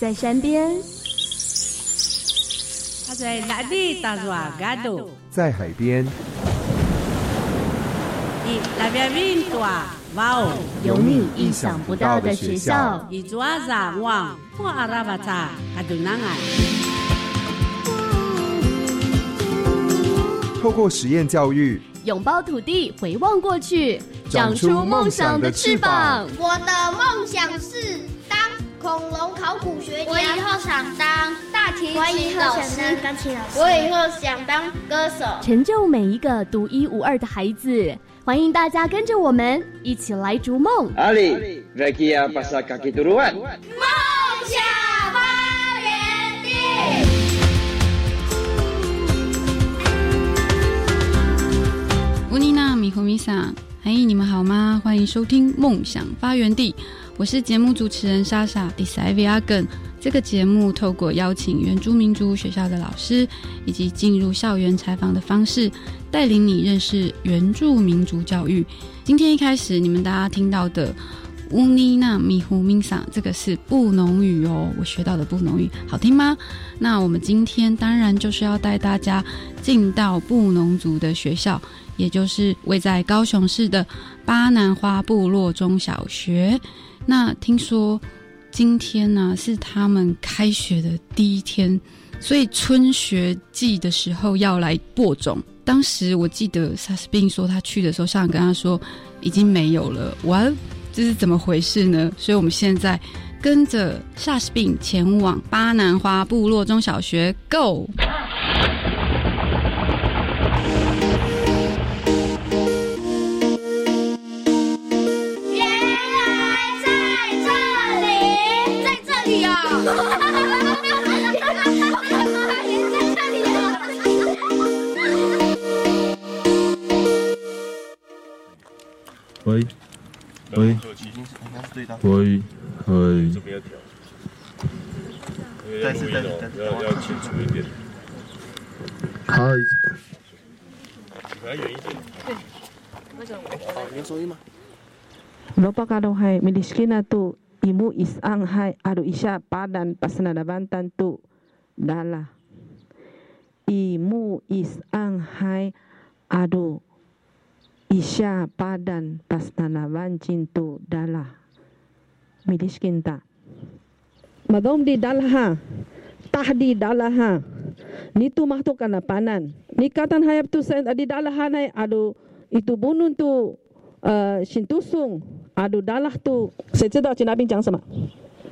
在山边，他在哪里打软嘎度？在海边，你那边云多哇哦，有你意想不到的学校。一抓杂网，我阿拉巴扎嘎度南岸。透过实验教育，拥抱土地，回望过去，长出梦想的翅膀。我的梦想是当恐龙考古学家。我以后想当大提我以琴老后想师。当钢琴老师。我以后想当歌手。成就每一个独一无二的孩子。欢迎大家跟着我们一起来逐梦。Ali, Rekia pasa kaki turuan. 梦想发源地。乌尼娜米和米萨，嘿，你们好吗？欢迎收听《梦想发源地》，我是节目主持人莎莎迪塞维亚根。这个节目透过邀请原住民族学校的老师，以及进入校园采访的方式，带领你认识原住民族教育。今天一开始，你们大家听到的乌妮娜米胡米萨，这个是布农语哦，我学到的布农语，好听吗？那我们今天当然就是要带大家进到布农族的学校。也就是位在高雄市的巴南花部落中小学。那听说今天呢是他们开学的第一天，所以春学季的时候要来播种。当时我记得萨斯宾说他去的时候，校长跟他说已经没有了。哇，这是怎么回事呢？所以我们现在跟着萨斯宾前往巴南花部落中小学，Go！喂，喂，再次再次再次要要清楚一点，嗨，还远一点。好，你有收音吗？Lopakado hai miliskina tu imu isang hai adu isya padan pasnadaban tantu dala. Imu isang hai adu isya padan pasnadaban cintu dala. Miliskinta. Madom di dalha. Tahdi dalaha. Nitu mahtu kana panan. Nikatan hayap tu sen adi dalahan hai adu itu bunun tu 呃，请读诵阿鲁达拉杜，谁知道吉拿宾讲什么？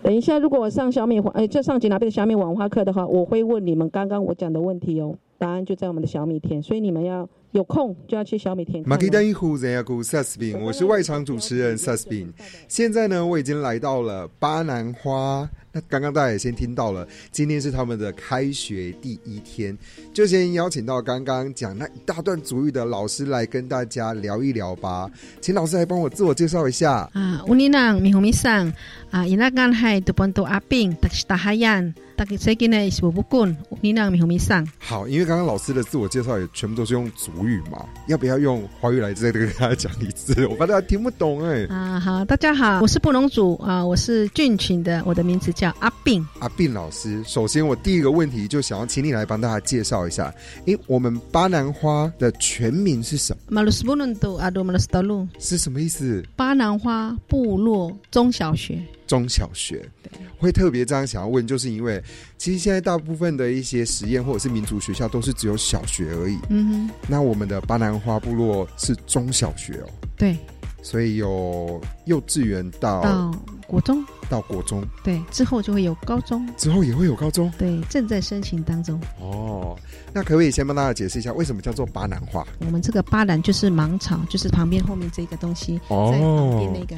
等一下，如果我上小米黄，呃，就上吉拿宾的小米网花课的话，我会问你们刚刚我讲的问题哦，答案就在我们的小米田，所以你们要有空就要去小米田看哦。马基丹伊胡人亚古萨斯宾，我是外场主持人萨斯宾。现在呢，我已经来到了巴南花。那刚刚大家也先听到了，今天是他们的开学第一天，就先邀请到刚刚讲那一大段主语的老师来跟大家聊一聊吧。请老师来帮我自我介绍一下。啊，乌尼朗米红米桑啊，伊拉干海杜本杜阿宾，达西达哈 yan，达给谁给呢？是不不滚，乌尼朗米红米桑。好，因为刚刚老师的自我介绍也全部都是用主语嘛，要不要用华语来再跟大家讲一次？我怕大家听不懂哎、啊，好，大家好，我是布隆族啊，我是俊群的，我的名字叫阿宾。阿斌老师，首先我第一个问题就想要请你来帮大家介绍一下，诶，我们巴南花的全名是什么？是什么意思？巴南花部落中小学。中小学会特别这样想要问，就是因为其实现在大部分的一些实验或者是民族学校都是只有小学而已。嗯哼，那我们的巴南花部落是中小学哦，对，所以有幼稚园到到国中，到国中，对，之后就会有高中，之后也会有高中。对，正在申请当中。哦，那可不可以先帮大家解释一下，为什么叫做巴南花？我们这个巴南就是芒草，就是旁边后面这个东西，哦在旁边那个。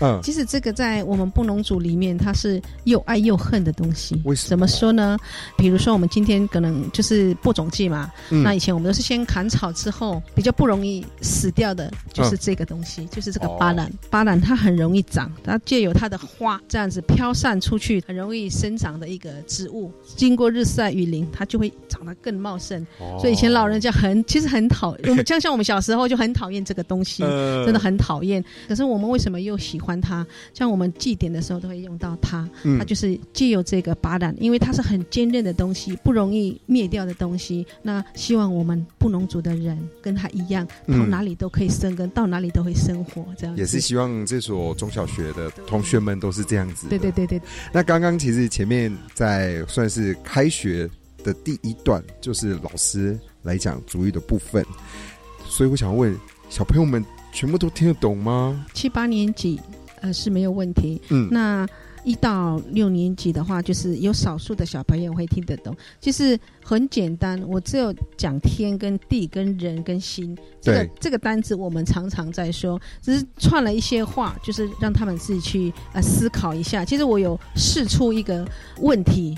嗯，其实这个在我们布农族里面，它是又爱又恨的东西。为什么怎么说呢？比如说，我们今天可能就是播种季嘛，嗯那以前我们都是先砍草之后，比较不容易死掉的，就是这个东西，就是这个巴兰。巴兰它很容易长，它借由它的花这样子飘散出去，很容易生长的一个植物，经过日晒雨淋，它就会长得更茂盛。哦所以以前老人家很其实很讨，我们像像我们小时候就很讨厌这个东西，呃真的很讨厌。可是我们为什么又喜欢欢它。像我们祭典的时候都会用到它，嗯它就是借由这个巴胆，因为它是很坚韧的东西，不容易灭掉的东西。那希望我们布农族的人跟它一样，到嗯哪里都可以生根，到哪里都会生活，这样也是希望这所中小学的同学们都是这样子。对对对对。那刚刚其实前面在算是开学的第一段，就是老师来讲主语的部分，所以我想问小朋友们全部都听得懂吗？七八年级呃是没有问题，嗯。那一到六年级的话，就是有少数的小朋友会听得懂，就是很简单，我只有讲天跟地跟人跟心这个这个单子，我们常常在说，只是串了一些话，就是让他们自己去呃思考一下。其实我有试出一个问题，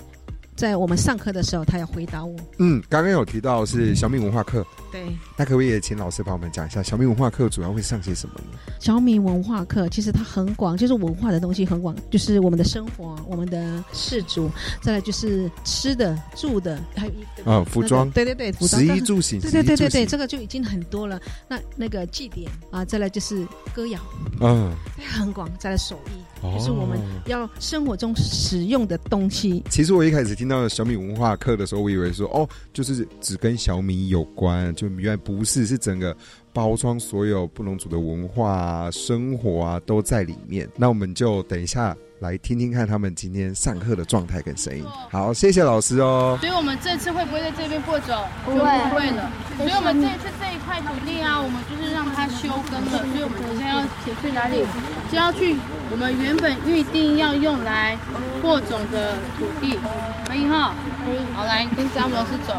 在我们上课的时候，他要回答我。嗯，刚刚有提到是小米文化课，对，那可不可以也请老师帮我们讲一下小米文化课主要会上些什么呢？小米文化课其实它很广，就是文化的东西很广，就是我们的生活、我们的氏族，再来就是吃的、住的，还有衣服啊服装。对对对，服装。食衣住行对对对对对，这个就已经很多了。那那个祭典啊，再来就是歌谣，嗯，很广，再来手艺，哦就是我们要生活中使用的东西。其实我一开始听到小米文化课的时候，我以为说哦，就是只跟小米有关，就原来不是，是整个包装所有布农族的文化啊、生活啊都在里面。那我们就等一下来听听看他们今天上课的状态跟声音。好，谢谢老师哦。所以我们这次会不会在这边播种？不会就不会了。所以我们这一次这一块土地啊，我们就是让它休耕了。所以我们现在要去哪里？就要去我们原本预定要用来播种的土地，可以哈？可以。好，来跟詹姆老师走。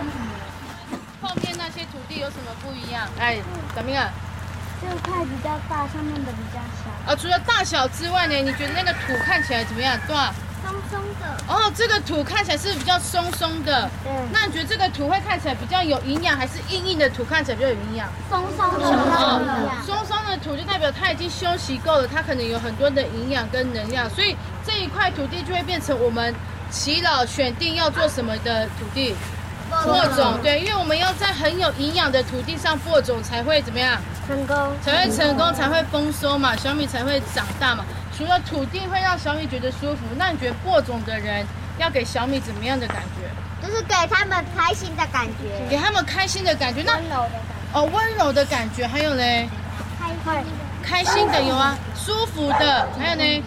后面那些土地有什么不一样？哎，怎么样？这块比较大，上面的比较小，啊，除了大小之外呢，你觉得那个土看起来怎么样？对吧？松松的。哦，这个土看起来是比较松松的。对。那你觉得这个土会看起来比较有营养，还是硬硬的土看起来比较有营养？松松的比较有营养松松的土就代表它已经休息够了，它可能有很多的营养跟能量，所以这一块土地就会变成我们祈老选定要做什么的土地。播种，对，因为我们要在很有营养的土地上播种，才会怎么样？成功。才会成功，才会丰收嘛，小米才会长大嘛。除了土地会让小米觉得舒服，那你觉得播种的人要给小米怎么样的感觉？就是给他们开心的感觉，给他们开心的感觉，那温柔的感觉。哦，温柔的感觉，还有嘞，开开心的有啊，舒服的，还有呢。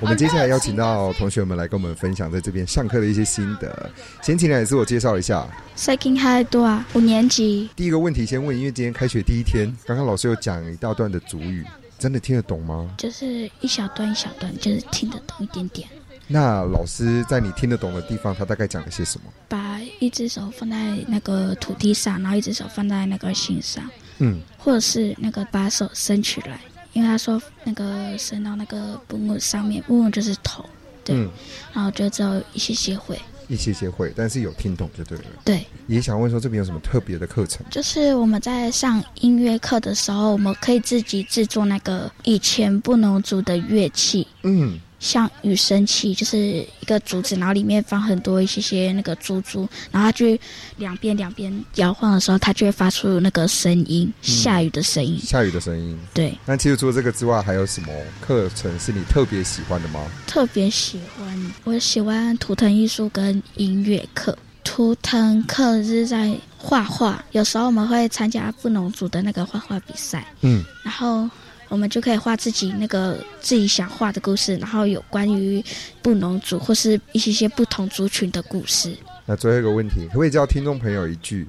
我们接下来邀请到同学们来跟我们分享在这边上课的一些心得。先请来自我介绍一下。Second High 多啊，五年级。第一个问题先问，因为今天开学第一天，刚刚老师有讲一大段的主语，真的听得懂吗？就是一小段一小段，就是听得懂一点点。那老师在你听得懂的地方，他大概讲了些什么？把一只手放在那个土地上，然后一只手放在那个心上，嗯，或者是那个把手伸起来，因为他说那个伸到那个布木上面，布木就是头，对，嗯然后就只有一些些会。一些些会，但是有听懂就对了。对，也想问说这边有什么特别的课程？就是我们在上音乐课的时候，我们可以自己制作那个以前不能组的乐器，嗯，像雨声器，就是一个竹子，然后里面放很多一些些那个珠珠，然后它就两边两边摇晃的时候，它就会发出那个声音，下雨的声音。下雨的声音。对，那其实除了这个之外，还有什么课程是你特别喜欢的吗？特别喜欢，我喜欢图腾艺术跟音乐课。图腾课是在画画，有时候我们会参加布农族的那个画画比赛，嗯，然后我们就可以画自己那个自己想画的故事，然后有关于布农族或是一些些不同族群的故事。那最后一个问题，可不可以教听众朋友一句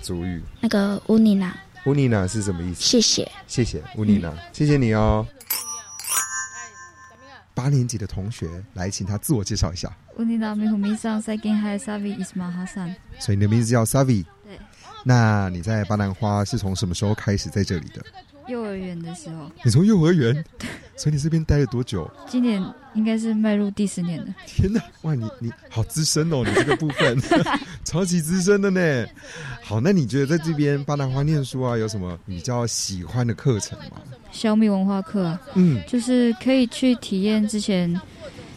族语？那个乌尼娜，乌尼娜是什么意思？谢谢，谢谢乌尼娜，谢谢你哦。八年级的同学来，请他自我介绍一下。Unina Mihumi-san, Saikin Hai Savi Ismail Hassan。所以你的名字叫 Savi。对。那你在巴南花是从什么时候开始在这里的？幼儿园的时候。你从幼儿园？所以你这边待了多久？今年应该是迈入第十年了。天哪，哇，你你好资深哦，你这个部分 超级资深的呢。好，那你觉得在这边巴拿花念书啊，有什么比较喜欢的课程吗？小米文化课啊，嗯，就是可以去体验之前，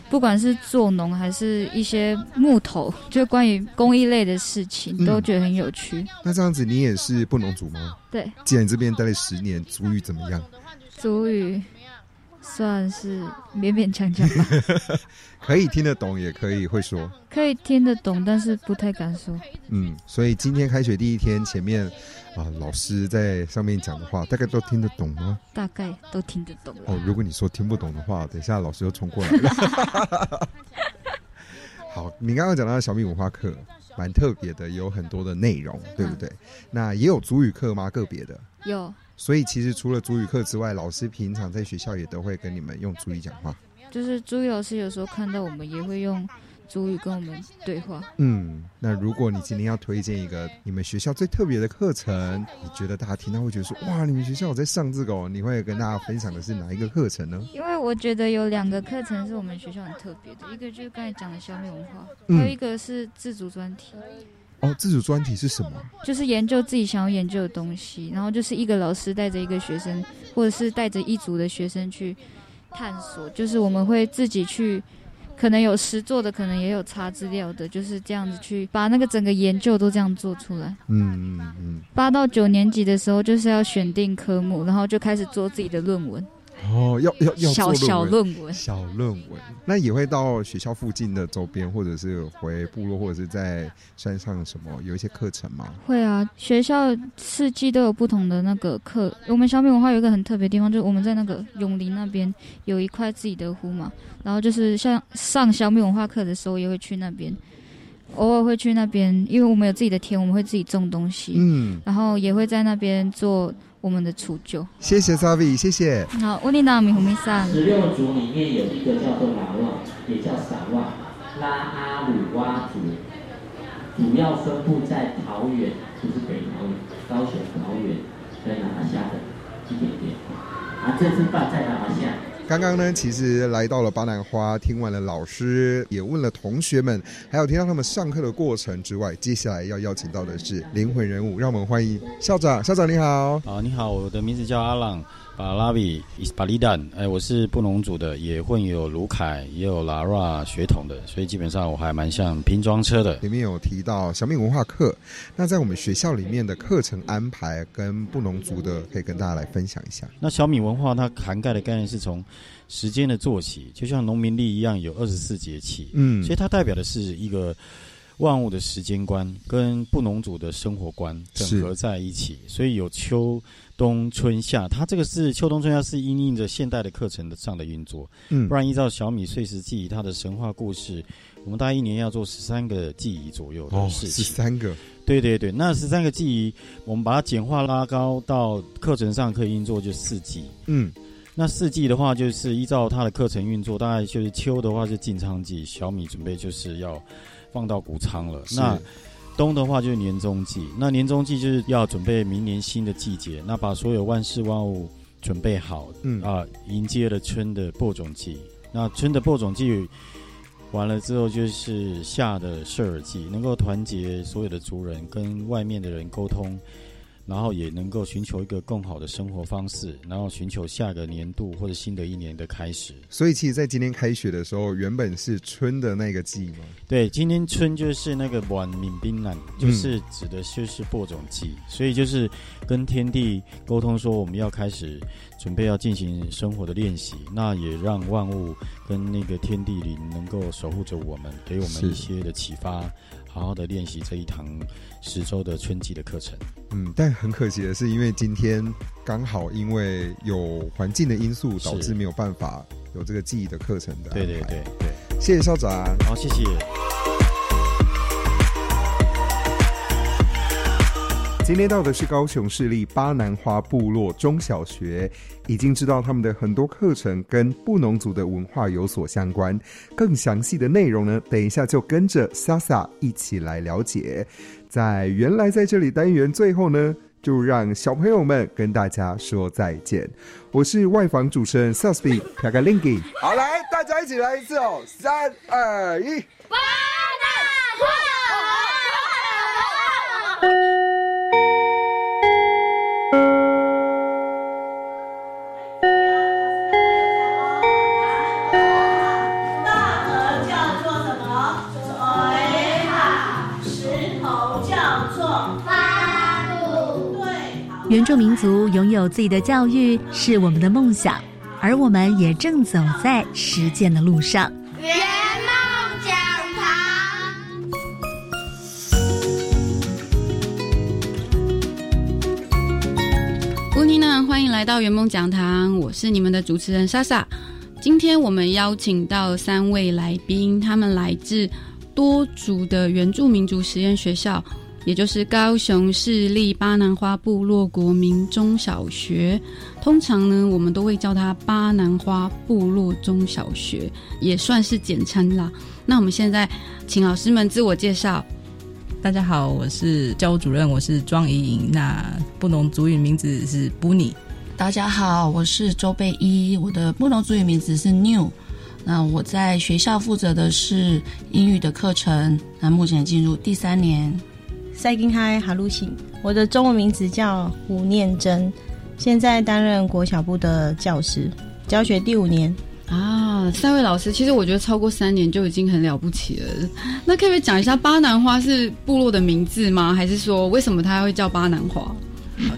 不管是做农还是一些木头，就关于工艺类的事情，嗯都觉得很有趣。那这样子，你也是布农族吗？对，既然你这边待了十年，族语怎么样？族语算是勉勉强强吧，可以听得懂，也可以会说，可以听得懂，但是不太敢说。嗯，所以今天开学第一天，前面啊老师在上面讲的话，大概都听得懂吗？大概都听得懂。哦，如果你说听不懂的话，等一下老师又冲过来了。好，你刚刚讲到小米文化课，蛮特别的，有很多的内容，对不对？那也有主语课吗？个别的有。所以其实除了主语课之外，老师平常在学校也都会跟你们用主语讲话。就是主语老师有时候看到我们也会用主语跟我们对话。嗯，那如果你今天要推荐一个你们学校最特别的课程，你觉得大家听到会觉得说哇，你们学校有在上这个哦，你会跟大家分享的是哪一个课程呢？因为我觉得有两个课程是我们学校很特别的，一个就是刚才讲的消灭文化，还有一个是自主专题。哦，自主专题是什么？就是研究自己想要研究的东西，然后就是一个老师带着一个学生，或者是带着一组的学生去探索。就是我们会自己去，可能有实做的，可能也有查资料的，就是这样子去把那个整个研究都这样做出来。嗯嗯嗯。八到九年级的时候，就是要选定科目，然后就开始做自己的论文。哦，要要要小小论文，小论文，那也会到学校附近的周边，或者是回部落，或者是在山上什么有一些课程吗？会啊，学校四季都有不同的那个课。我们小米文化有一个很特别的地方，就是我们在那个永林那边有一块自己的湖嘛，然后就是像上小米文化课的时候，也会去那边，偶尔会去那边，因为我们有自己的田，我们会自己种东西，嗯，然后也会在那边做。我们的除旧，谢谢 Savi，谢谢。好，乌尼纳米胡米萨。十六族里面有一个叫做拉旺，也叫撒旺，拉阿鲁哇族，主要分布在桃园，就是北桃园、高雄桃园跟南下的一点点。啊，这次办在南下。刚刚呢，其实来到了巴南花，听完了老师，也问了同学们，还有听到他们上课的过程之外，接下来要邀请到的是灵魂人物，让我们欢迎校长。校长你好。好，你好，我的名字叫阿朗。巴拉比伊斯巴利丹，哎，我是布农族的，也混有卢凯，也有拉拉血统的，所以基本上我还蛮像拼装车的。里面有提到小米文化课，那在我们学校里面的课程安排跟布农族的，可以跟大家来分享一下。那小米文化它涵盖的概念是从时间的作息，就像农民历一样，有二十四节气，嗯，所以它代表的是一个万物的时间观跟布农族的生活观整合在一起，所以有秋。冬春夏，它这个是秋冬春夏是因应着现代的课程的上的运作，嗯，不然依照小米碎石记忆它的神话故事，我们大概一年要做十三个记忆左右的事情，十三个，对对对，那十三个记忆，我们把它简化拉高到课程上可以运作就四季，嗯，那四季的话就是依照它的课程运作，大概就是秋的话是进仓季，小米准备就是要放到谷仓了，那。冬的话就是年中季，那年中季就是要准备明年新的季节，那把所有万事万物准备好，嗯啊，迎接了春的播种季。那春的播种季完了之后，就是夏的射耳季，能够团结所有的族人，跟外面的人沟通。然后也能够寻求一个更好的生活方式，然后寻求下个年度或者新的一年的开始。所以，其实，在今天开学的时候，原本是春的那个季吗？对，今天春就是那个晚敏冰南，就是指的就是播种季。所以，就是跟天地沟通说，我们要开始准备要进行生活的练习。那也让万物跟那个天地灵能够守护着我们，给我们一些的启发。好好的练习这一堂十周的春季的课程。嗯，但很可惜的是，因为今天刚好因为有环境的因素，导致没有办法有这个记忆的课程的。对对对对，谢谢校长。好，谢谢。今天到的是高雄市立巴南花部落中小学，已经知道他们的很多课程跟布农族的文化有所相关。更详细的内容呢，等一下就跟着 Sasa 一起来了解。在原来在这里单元最后呢，就让小朋友们跟大家说再见。我是外访主持人 Sasby p a g a l i n g i 好，来大家一起来一次哦，三二一，巴原住民族拥有自己的教育是我们的梦想，而我们也正走在实践的路上。圆梦讲堂。乌妮娜，欢迎来到圆梦讲堂，我是你们的主持人莎莎。今天我们邀请到三位来宾，他们来自多族的原住民族实验学校，也就是高雄市立巴南花部落国民中小学。通常呢，我们都会叫它巴南花部落中小学，也算是简称啦。那我们现在请老师们自我介绍。大家好，我是教务主任，我是庄怡莹。那布农族语名字是布尼。大家好，我是周贝依，我的布农族语名字是 New。那我在学校负责的是英语的课程，那目前进入第三年。塞金嗨哈鲁信，我的中文名字叫吴念真，现在担任国小部的教师，教学第五年。啊，三位老师，其实我觉得超过三年就已经很了不起了。那可不可以讲一下巴南花是部落的名字吗？还是说为什么它会叫巴南花？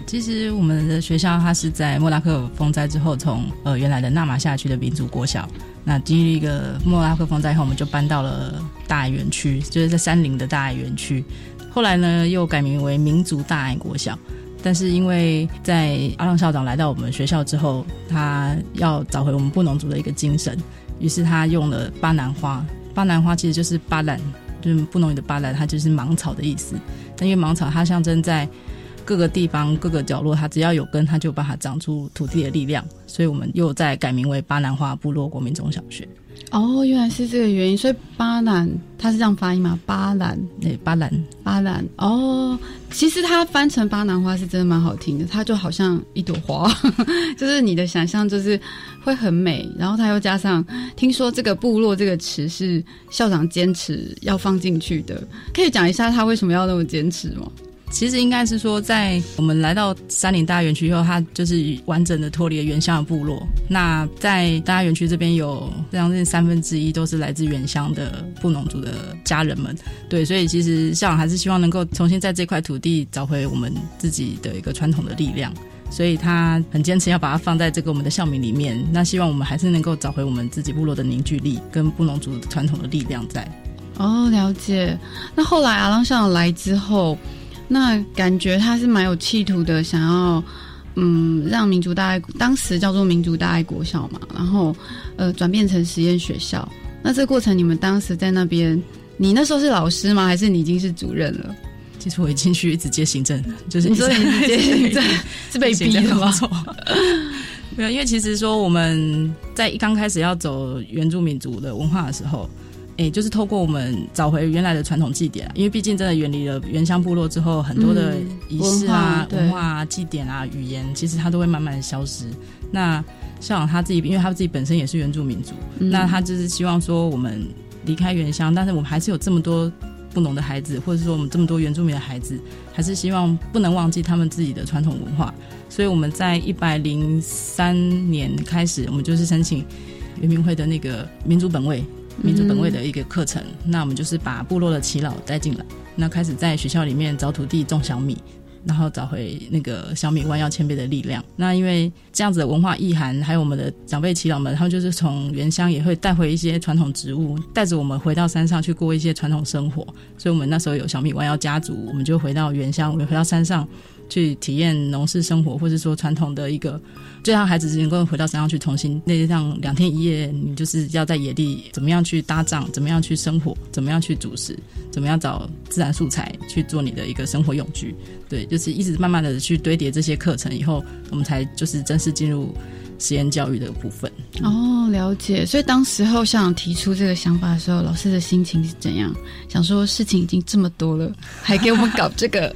其实我们的学校它是在莫拉克风灾之后，从呃原来的纳马夏区的民族国小，那经历一个莫拉克风灾后，我们就搬到了大爱园区，就是在山林的大爱园区。后来呢，又改名为民族大爱国小。但是因为在阿浪校长来到我们学校之后，他要找回我们布农族的一个精神，于是他用了巴南花。巴南花其实就是巴兰，就是布农语的巴兰，它就是芒草的意思。但因为芒草它象征在各个地方各个角落，它只要有根，它就把它长出土地的力量。所以我们又再改名为巴南花部落国民中小学。哦，原来是这个原因，所以巴兰它是这样发音吗？巴兰，对，巴兰，巴兰。哦，其实它翻成巴南花是真的蛮好听的，它就好像一朵花，就是你的想象就是会很美。然后它又加上，听说这个部落这个词是校长坚持要放进去的，可以讲一下他为什么要那么坚持吗？其实应该是说，在我们来到山林大园区以后，它就是完整的脱离了原乡的部落。那在大园区这边有将近三分之一都是来自原乡的布农族的家人们。对，所以其实校长还是希望能够重新在这块土地找回我们自己的一个传统的力量，所以他很坚持要把它放在这个我们的校名里面。那希望我们还是能够找回我们自己部落的凝聚力跟布农族传统的力量在。哦，了解。那后来阿郎校长来之后。那感觉他是蛮有企图的，想要嗯让民族大爱当时叫做民族大爱国校嘛，然后呃转变成实验学校。那这过程你们当时在那边，你那时候是老师吗？还是你已经是主任了？其实我已经去一直接行政，就是你说你直接行政是被逼的吗？没有，因为其实说我们在一刚开始要走原住民族的文化的时候。哎，就是透过我们找回原来的传统祭典，因为毕竟真的远离了原乡部落之后，很多的仪式啊、文化啊、祭典啊、语言，其实它都会慢慢的消失。那校长他自己，因为他自己本身也是原住民族，那他就是希望说我们离开原乡，但是我们还是有这么多不农的孩子，或者说我们这么多原住民的孩子，还是希望不能忘记他们自己的传统文化。所以我们在一百零三年开始，我们就是申请原民会的那个民族本位。民族本位的一个课程，那我们就是把部落的耆老带进来，那开始在学校里面找土地种小米，然后找回那个小米弯腰谦卑的力量。那因为这样子的文化意涵，还有我们的长辈耆老们，他们就是从原乡也会带回一些传统植物，带着我们回到山上去过一些传统生活。所以，我们那时候有小米弯腰家族，我们就回到原乡，我们回到山上去体验农事生活，或者说传统的一个。就让孩子能够回到山上去，重新那上两天一夜，你就是要在野地怎么样去搭帐，怎么样去生火，怎么样去煮食，怎么样找自然素材去做你的一个生活用具。对，就是一直慢慢的去堆叠这些课程以后，我们才就是正式进入实验教育的部分。哦，了解。所以当时候校长提出这个想法的时候，老师的心情是怎样？想说事情已经这么多了，还给我们搞这个。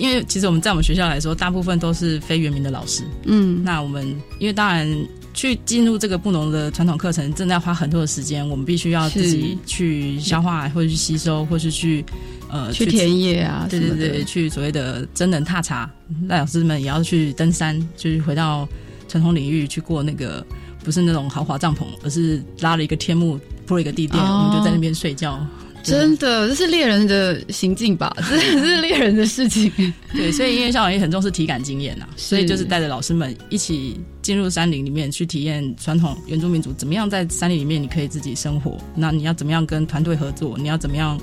因为其实我们在我们学校来说，大部分都是非原名的老师。嗯，那我们因为当然去进入这个布农的传统课程，正在花很多的时间，我们必须要自己去消化，或者去吸收，或是去呃去田野啊，对对对，去所谓的真人踏查。那老师们也要去登山，就是回到传统领域去过那个不是那种豪华帐篷，而是拉了一个天幕铺了一个地垫，我们就在那边睡觉。真的，这是猎人的行径吧？这是猎人的事情。对，所以音乐校长也很重视体感经验呐，所以就是带着老师们一起。进入山林里面去体验传统原住民族怎么样在山林里面你可以自己生活，那你要怎么样跟团队合作，你要怎么样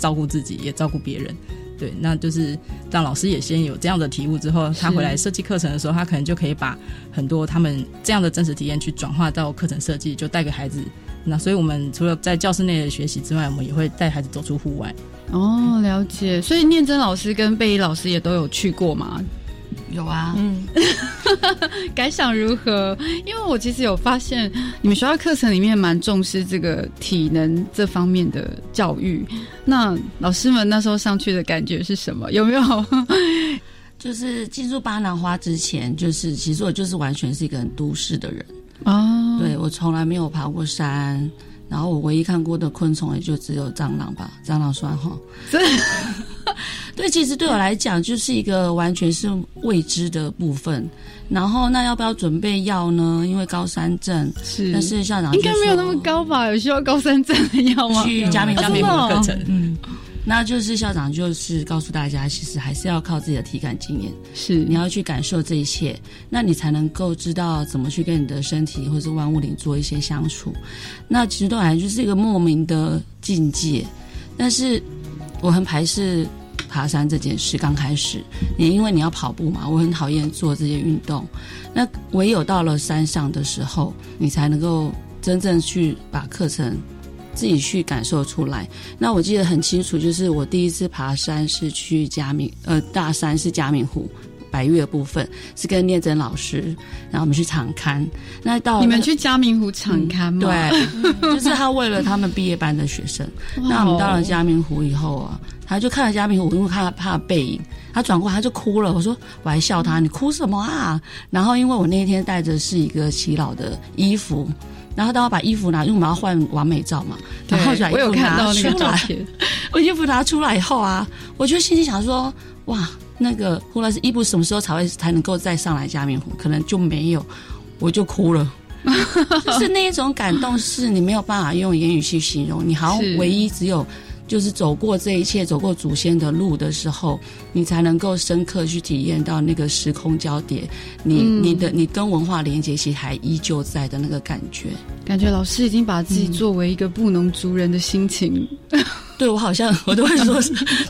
照顾自己也照顾别人。对，那就是让老师也先有这样的体悟之后，他回来设计课程的时候，他可能就可以把很多他们这样的真实体验去转化到课程设计，就带给孩子。那所以我们除了在教室内的学习之外，我们也会带孩子走出户外。哦，了解。所以念真老师跟贝依老师也都有去过吗？有啊，嗯，感想如何？因为我其实有发现，你们学校课程里面蛮重视这个体能这方面的教育。那老师们那时候上去的感觉是什么？有没有？就是进入巴南花之前，就是其实我就是完全是一个很都市的人哦。对我从来没有爬过山，然后我唯一看过的昆虫也就只有蟑螂吧，蟑螂算哈。对，对其实对我来讲就是一个完全是未知的部分。然后那要不要准备药呢？因为高山症是，但是校长应该没有那么高吧？有需要高山症的药吗？去加明加明课程，嗯，那就是校长就是告诉大家，其实还是要靠自己的体感经验，是你要去感受这一切，那你才能够知道怎么去跟你的身体或是万物灵做一些相处。那其实对我来说就是一个莫名的境界，但是我很排斥。爬山这件事刚开始，也因为你要跑步嘛，我很讨厌做这些运动。那唯有到了山上的时候，你才能够真正去把课程自己去感受出来。那我记得很清楚，就是我第一次爬山是去嘉明，呃，大山是嘉明湖白月部分，是跟念真老师，然后我们去场刊。那到你们去嘉明湖场刊吗？对，就是他为了他们毕业班的学生。那我们到了嘉明湖以后啊。他就看了嘉明湖，因为看他的背影，他转过来他就哭了。我说我还笑他，你哭什么啊？然后因为我那天带着是一个祈老的衣服，然后当我把衣服拿，因为我们要换完美照嘛，然后就把衣服拿出来。我衣服拿出来以后啊，我就心里想说，哇，那个胡老师衣服什么时候才会才能够再上来加冕湖？可能就没有，我就哭了。就是那一种感动，是你没有办法用言语去形容。你好像唯一只有。就是走过这一切，走过祖先的路的时候，你才能够深刻去体验到那个时空交叠，你你的你跟文化连接其实还依旧在的那个感觉。感觉老师已经把自己作为一个布农族人的心情，对我好像我都会说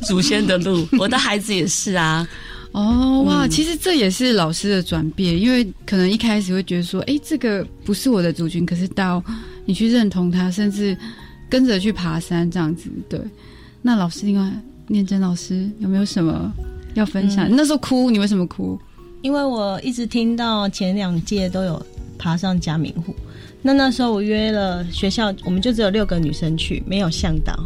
祖先的路，我的孩子也是啊。哦哇，其实这也是老师的转变，因为可能一开始会觉得说，哎，这个不是我的族群，可是到你去认同他，甚至。跟着去爬山这样子，对。那老师，另外念真老师有没有什么要分享？那时候哭，你为什么哭？因为我一直听到前两届都有爬上嘉明湖，那那时候我约了学校，我们就只有六个女生去，没有向导，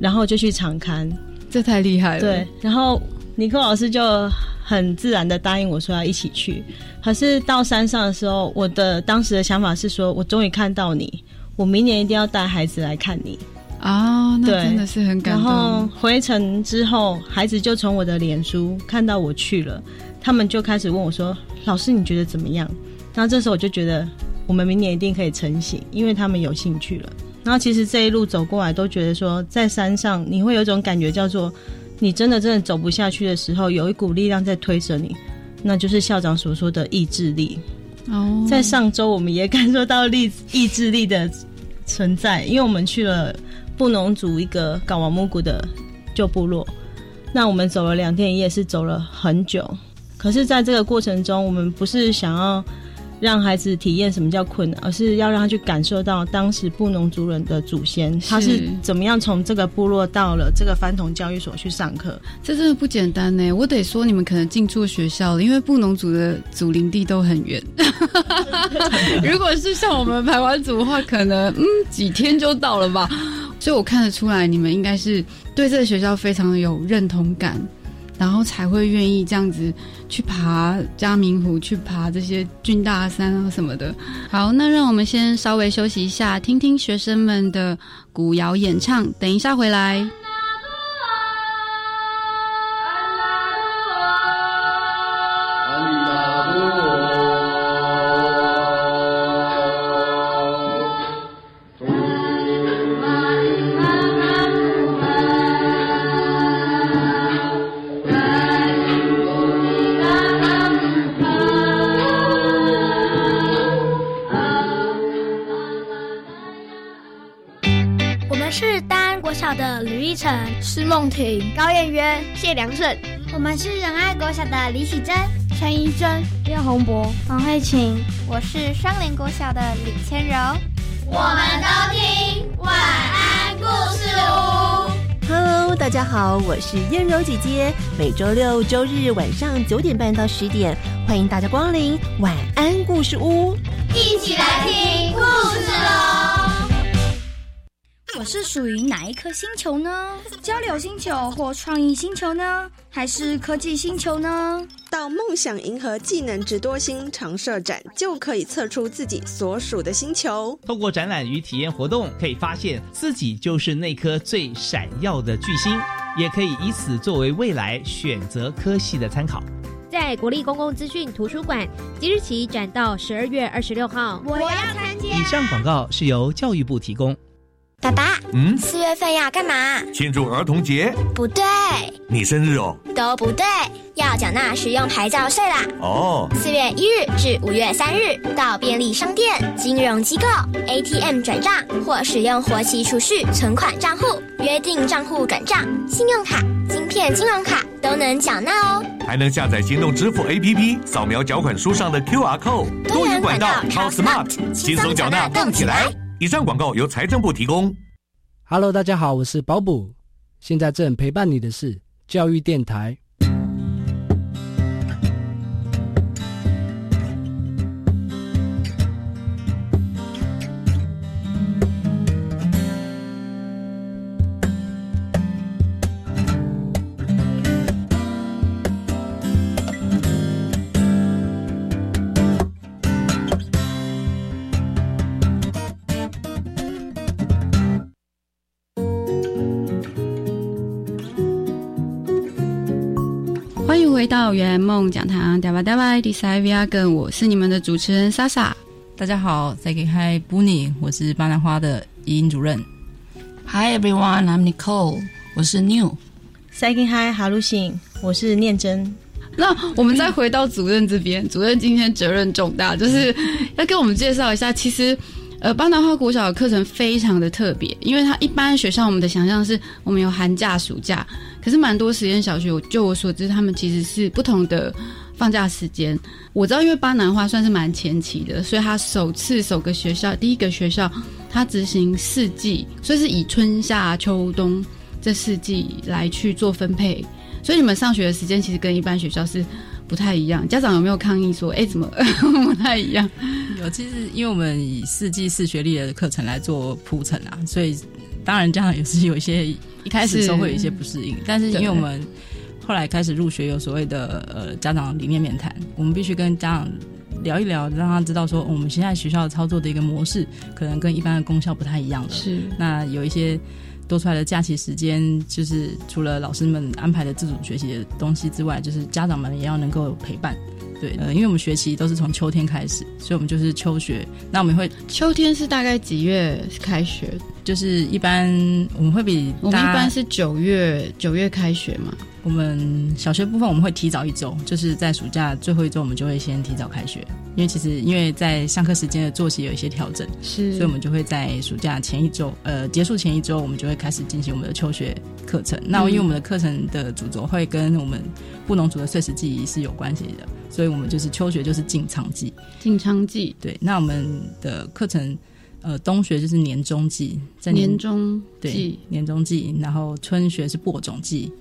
然后就去长刊，这太厉害了。对，然后尼克老师就很自然的答应我说要一起去。可是到山上的时候，我的当时的想法是说，我终于看到你。我明年一定要带孩子来看你啊！那真的是很感动。然后回程之后，孩子就从我的脸书看到我去了，他们就开始问我说：“老师，你觉得怎么样？”然后这时候我就觉得，我们明年一定可以成型，因为他们有兴趣了。然后其实这一路走过来，都觉得说，在山上你会有一种感觉，叫做你真的真的走不下去的时候，有一股力量在推着你，那就是校长所说的意志力。在上周我们也感受到力意志力的存在，因为我们去了布农族一个港王木谷的旧部落，那我们走了两天一夜，是走了很久，可是在这个过程中，我们不是想要。让孩子体验什么叫困难，而是要让他去感受到当时布农族人的祖先他是怎么样从这个部落到了这个翻童教育所去上课。这真的不简单呢！我得说，你们可能进错学校了，因为布农族的祖林地都很远。如果是像我们排湾族的话，可能嗯几天就到了吧。所以我看得出来，你们应该是对这个学校非常有认同感。然后才会愿意这样子去爬嘉明湖，去爬这些郡大山啊什么的。好，那让我们先稍微休息一下，听听学生们的古谣演唱。等一下回来。高燕渊、谢良顺。我们是仁爱国小的李启珍、陈怡珍、廖宏博、王慧琴。我是双联国小的李千柔。我们都听晚安故事屋。Hello，大家好，我是燕柔姐姐。每周六、周日晚上九点半到十点，欢迎大家光临晚安故事屋，一起来听故事喽！我是属于哪一颗星球呢？交流星球或创意星球呢？还是科技星球呢？到梦想银河技能直多星常设展，就可以测出自己所属的星球。透过展览与体验活动，可以发现自己就是那颗最闪耀的巨星，也可以以此作为未来选择科系的参考。在国立公共资讯图书馆，即日起展到十二月二十六号。我要参加。以上广告是由教育部提供。爸爸，嗯，四月份要干嘛？庆祝儿童节？不对，你生日哦？都不对，要缴纳使用牌照税啦。哦，四月一日至五月三日，到便利商店、金融机构、ATM 转账或使用活期储蓄存款账户约定账户转账，信用卡、芯片金融卡都能缴纳哦。还能下载行动支付 APP，扫描缴款书上的 QR code，多元管道超 smart，轻松缴纳动起来。以上广告由财政部提供。Hello，大家好，我是保姆，现在正陪伴你的是教育电台。到圆梦讲堂，大家大家第三 V R 跟我是你们的主持人莎莎。大家好，再给嗨 Bunny，我是巴兰花的语音主任。Hi everyone, I'm Nicole，我是 New。Second Hi 哈鲁信，我是念真。那我们再回到主任这边，主任今天责任重大，就是要给我们介绍一下，其实。呃，巴拿花国小的课程非常的特别，因为它一般学校我们的想象是我们有寒假、暑假，可是蛮多实验小学，我就我所知，他们其实是不同的放假时间。我知道，因为巴南花算是蛮前期的，所以它首次首个学校第一个学校，它执行四季，所以是以春夏秋冬这四季来去做分配，所以你们上学的时间其实跟一般学校是不太一样。家长有没有抗议说，哎，怎么 不太一样？有，其实因为我们以四季四学历的课程来做铺陈啊，所以当然家长也是有一些一开始的时候会有一些不适应，但是因为我们后来开始入学有所谓的呃家长理念面谈，我们必须跟家长聊一聊，让他知道说、哦、我们现在学校操作的一个模式可能跟一般的功效不太一样的，是那有一些。做出来的假期时间，就是除了老师们安排的自主学习的东西之外，就是家长们也要能够陪伴。对，呃，因为我们学期都是从秋天开始，所以我们就是秋学。那我们会秋天是大概几月开学？就是一般我们会比我们一般是九月九月开学嘛。我们小学部分我们会提早一周，就是在暑假最后一周，我们就会先提早开学。因为其实因为在上课时间的作息有一些调整，是，所以我们就会在暑假前一周，呃，结束前一周，我们就会开始进行我们的秋学课程。那因为我们的课程的主轴会跟我们布农族的碎石记忆是有关系的，所以我们就是秋学就是进仓季，进仓季。对，那我们的课程。呃，冬学就是年中季，在年中对年中季，然后春学是播种季，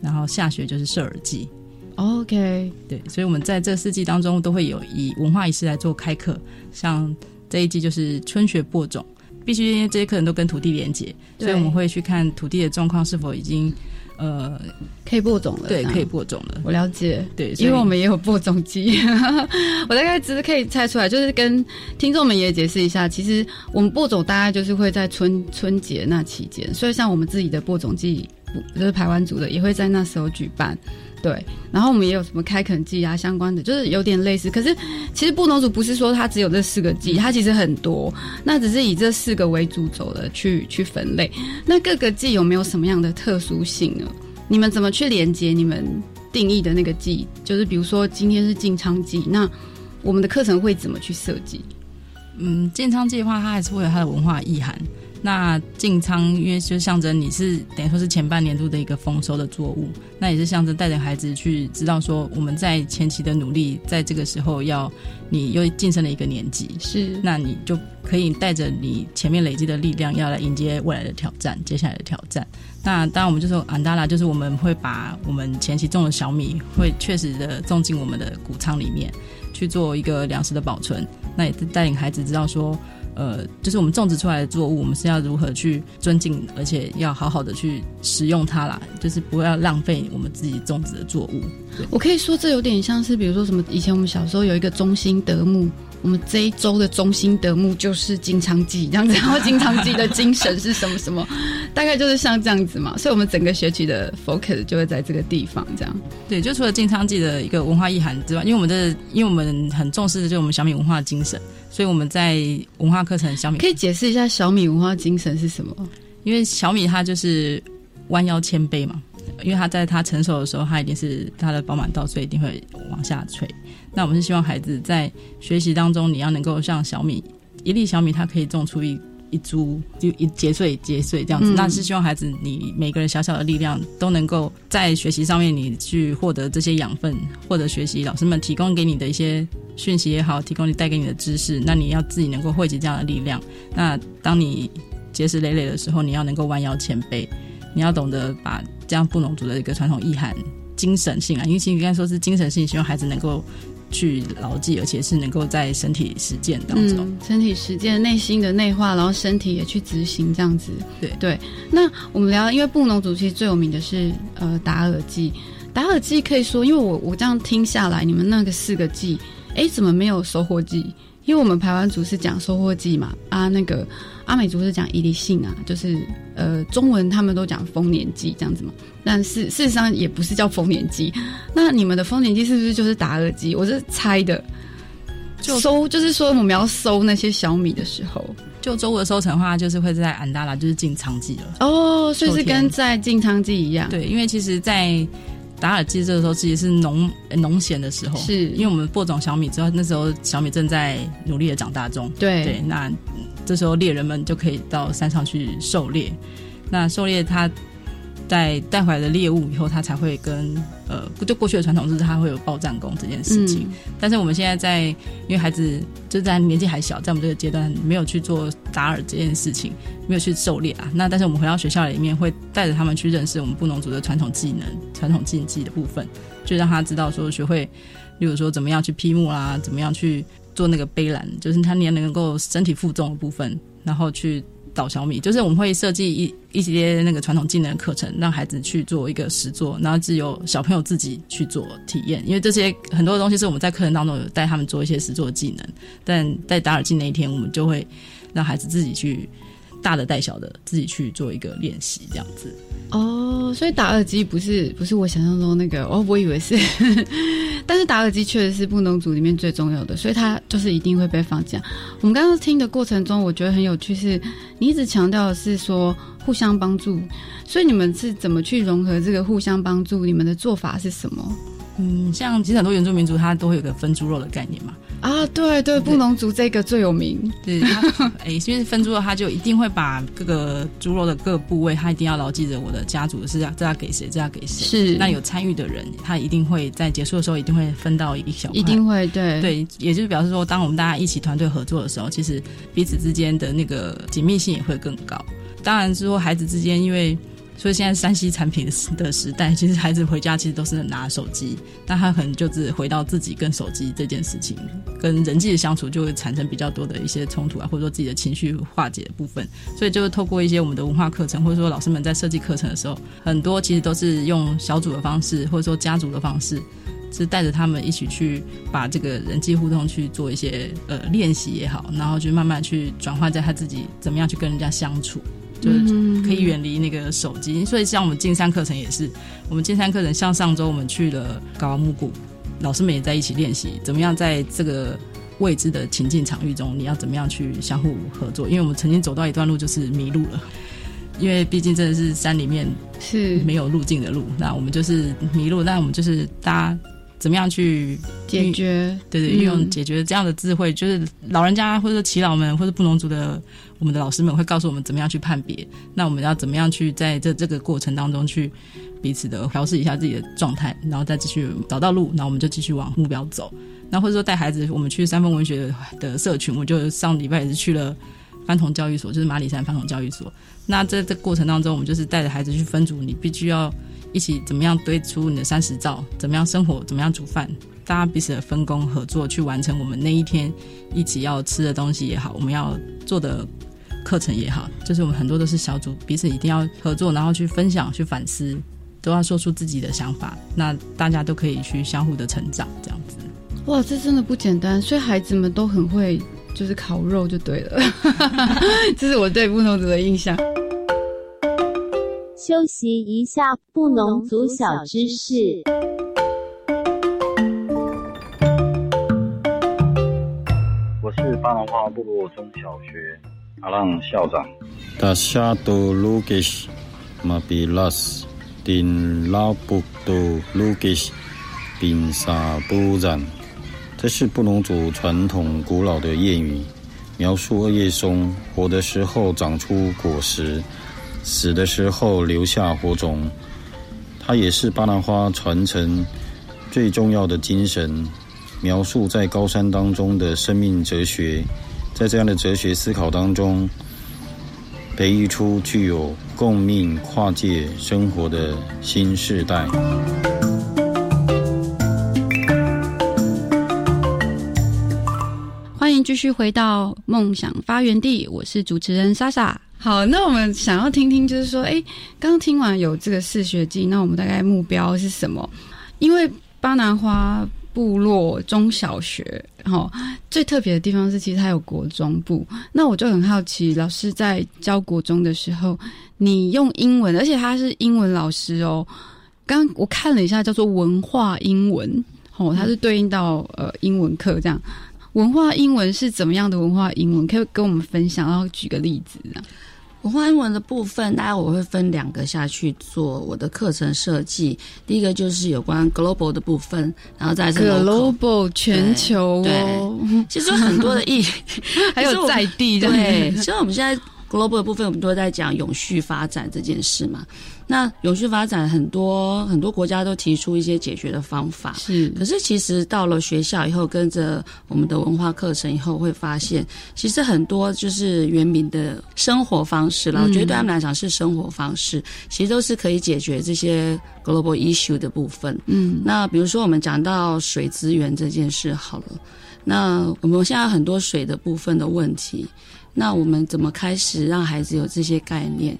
然后夏学就是射耳季。OK，对，所以我们在这四季当中都会有以文化仪式来做开课，像这一季就是春学播种，必须因为这些课程都跟土地连接，所以我们会去看土地的状况是否已经。呃，可以播种了，对，可以播种了。我了解，对，因为我们也有播种机，我大概只是可以猜出来，就是跟听众们也解释一下，其实我们播种大概就是会在春春节那期间，所以像我们自己的播种季，就是台湾族的，也会在那时候举办。对，然后我们也有什么开垦季啊相关的，就是有点类似。可是其实布农族不是说它只有这四个季，它其实很多，那只是以这四个为主轴的去去分类。那各个季有没有什么样的特殊性呢？你们怎么去连接你们定义的那个季？就是比如说今天是进仓季，那我们的课程会怎么去设计？嗯，建仓季的话，它还是会有它的文化意涵。那进仓因为就象征你是等于说是前半年度的一个丰收的作物，那也是象征带着孩子去知道说我们在前期的努力，在这个时候要你又晋升了一个年级，是，那你就可以带着你前面累积的力量，要来迎接未来的挑战，接下来的挑战。那当然，我们就说安达拉，就是我们会把我们前期种的小米，会确实的种进我们的谷仓里面去做一个粮食的保存。那也是带领孩子知道说，呃，就是我们种植出来的作物，我们是要如何去尊敬，而且要好好的去使用它啦，就是不要浪费我们自己种植的作物。我可以说，这有点像是，比如说什么，以前我们小时候有一个中心德牧。我们这一周的中心德目就是金昌记这样子，然后金昌记的精神是什么什么，大概就是像这样子嘛。所以，我们整个学期的 focus 就会在这个地方这样。对，就除了金昌记的一个文化意涵之外，因为我们的，因为我们很重视的就是我们小米文化精神，所以我们在文化课程小米可以解释一下小米文化精神是什么？因为小米它就是弯腰谦卑嘛，因为他在他成熟的时候，他一定是他的饱满稻穗一定会往下垂。那我们是希望孩子在学习当中，你要能够像小米一粒小米，它可以种出一一株，就一结穗结穗这样子。那是希望孩子你每个人小小的力量都能够在学习上面，你去获得这些养分，或者学习老师们提供给你的一些讯息也好，提供你带给你的知识。那你要自己能够汇集这样的力量。那当你结实累累的时候，你要能够弯腰谦卑，你要懂得把这样布农族的一个传统意涵、精神性啊，因为其实应该说是精神性，希望孩子能够。去牢记，而且是能够在身体实践当中，身体实践、内心的内化，然后身体也去执行这样子。对对。那我们聊，因为布农族其实最有名的是呃打耳祭，打耳祭可以说，因为我我这样听下来，你们那个四个祭，哎，怎么没有收获祭？因为我们台湾族是讲收获季嘛，啊，那个阿美族是讲伊犁性啊，就是呃中文他们都讲丰年祭这样子嘛，但是事实上也不是叫丰年祭，那你们的丰年祭是不是就是打耳机？我是猜的，就收就是说我们要收那些小米的时候，就周五的收成的话，就是会在安达拉就是进仓季了。哦，所以是跟在进仓季一样，对，因为其实，在达尔季这个时候其实是农农闲的时候，是因为我们播种小米之后，那时候小米正在努力的长大中。对对，那这时候猎人们就可以到山上去狩猎。那狩猎它。在带回来的猎物以后，他才会跟呃，就过去的传统就是他会有报战功这件事情。但是我们现在在，因为孩子就在年纪还小，在我们这个阶段没有去做打耳这件事情，没有去狩猎啊。那但是我们回到学校里面，会带着他们去认识我们布农族的传统技能、传统禁忌的部分，就让他知道说学会，例如说怎么样去劈木啦，怎么样去做那个背篮，就是他你能够身体负重的部分，然后去。导小米，就是我们会设计一一些那个传统技能课程，让孩子去做一个实做，然后只有小朋友自己去做体验。因为这些很多的东西是我们在课程当中有带他们做一些实做技能，但在打耳机那一天，我们就会让孩子自己去大的带小的自己去做一个练习，这样子。哦，所以打耳机不是不是我想象中那个，哦，我以为是。但是打耳机确实是布农族里面最重要的，所以它就是一定会被放假。我们刚刚听的过程中，我觉得很有趣，是你一直强调的是说互相帮助，所以你们是怎么去融合这个互相帮助？你们的做法是什么？嗯，像其实很多原住民族，它都会有个分猪肉的概念嘛。啊，对对，布农族这个最有名。对，哎，因为分猪肉，他就一定会把各个猪肉的各部位，他一定要牢记着我的家族是要这要给谁，这要给谁。是。那有参与的人，他一定会在结束的时候，一定会分到一小块。一定会，对对，也就是表示说，当我们大家一起团队合作的时候，其实彼此之间的那个紧密性也会更高。当然是说，孩子之间因为。所以现在山西产品的时代，其实孩子回家其实都是拿手机，那他可能就是回到自己跟手机这件事情，跟人际的相处就会产生比较多的一些冲突啊，或者说自己的情绪化解部分。所以就是透过一些我们的文化课程，或者说老师们在设计课程的时候，很多其实都是用小组的方式，或者说家族的方式，是带着他们一起去把这个人际互动去做一些呃练习也好，然后就慢慢去转换在他自己怎么样去跟人家相处。就是可以远离那个手机，所以像我们进山课程也是，我们进山课程像上周我们去了高木谷，老师们也在一起练习，怎么样在这个未知的情境场域中，你要怎么样去相互合作？因为我们曾经走到一段路就是迷路了，因为毕竟真的是山里面是没有路径的路，那我们就是迷路，那我们就是大家怎么样去解决？对对，运用解决这样的智慧，就是老人家或者说耆老们或者布农族的我们的老师们会告诉我们怎么样去判别。那我们要怎么样去在这这个过程当中去彼此的调试一下自己的状态，然后再继续找到路，然后我们就继续往目标走。那或者说带孩子，我们去三峰文学的社群，我就上礼拜也是去了番童教育所，就是马里山番童教育所。那在这过程当中，我们就是带着孩子去分组，你必须要一起怎么样堆出你的三十兆，怎么样生活，怎么样煮饭，大家彼此的分工合作去完成我们那一天一起要吃的东西也好，我们要做的课程也好，就是我们很多都是小组彼此一定要合作，然后去分享、去反思，都要说出自己的想法，那大家都可以去相互的成长，这样子。哇，这真的不简单，所以孩子们都很会，就是烤肉就对了。这是我对布农族的印象。休息一下，布农族小知识。我是巴南花部落中小学阿浪校长。大夏都卢吉斯，马比拉斯，丁拉布都卢吉斯，宾沙布然。这是布农族传统古老的谚语，描述二叶松活的时候长出果实，死的时候留下火种。它也是巴拿花传承最重要的精神，描述在高山当中的生命哲学。在这样的哲学思考当中，培育出具有共命、跨界生活的新世代。欢迎继续回到梦想发源地，我是主持人莎莎。好，那我们想要听听，就是说，哎，刚听完有这个四学季，那我们大概目标是什么？因为巴南花部落中小学，哈，最特别的地方是，其实它有国中部。那我就很好奇，老师在教国中的时候，你用英文，而且他是英文老师哦。刚我看了一下，叫做文化英文，哦，它是对应到呃英文课这样。文化英文是怎么样的文化英文？可以跟我们分享，然后举个例子啊。文化英文的部分，大概我会分两个下去做我的课程设计。第一个就是有关 global 的部分，然后再是 global 全球哦。其实很多的意，还有在地对。所以我们现在 global 的部分，我们都在讲永续发展这件事嘛。那永续发展很多很多国家都提出一些解决的方法，是。可是其实到了学校以后，跟着我们的文化课程以后，会发现其实很多就是原民的生活方式了。我觉得对他们来讲是生活方式，其实都是可以解决这些 global issue 的部分。嗯，那比如说我们讲到水资源这件事好了，那我们现在很多水的部分的问题，那我们怎么开始让孩子有这些概念？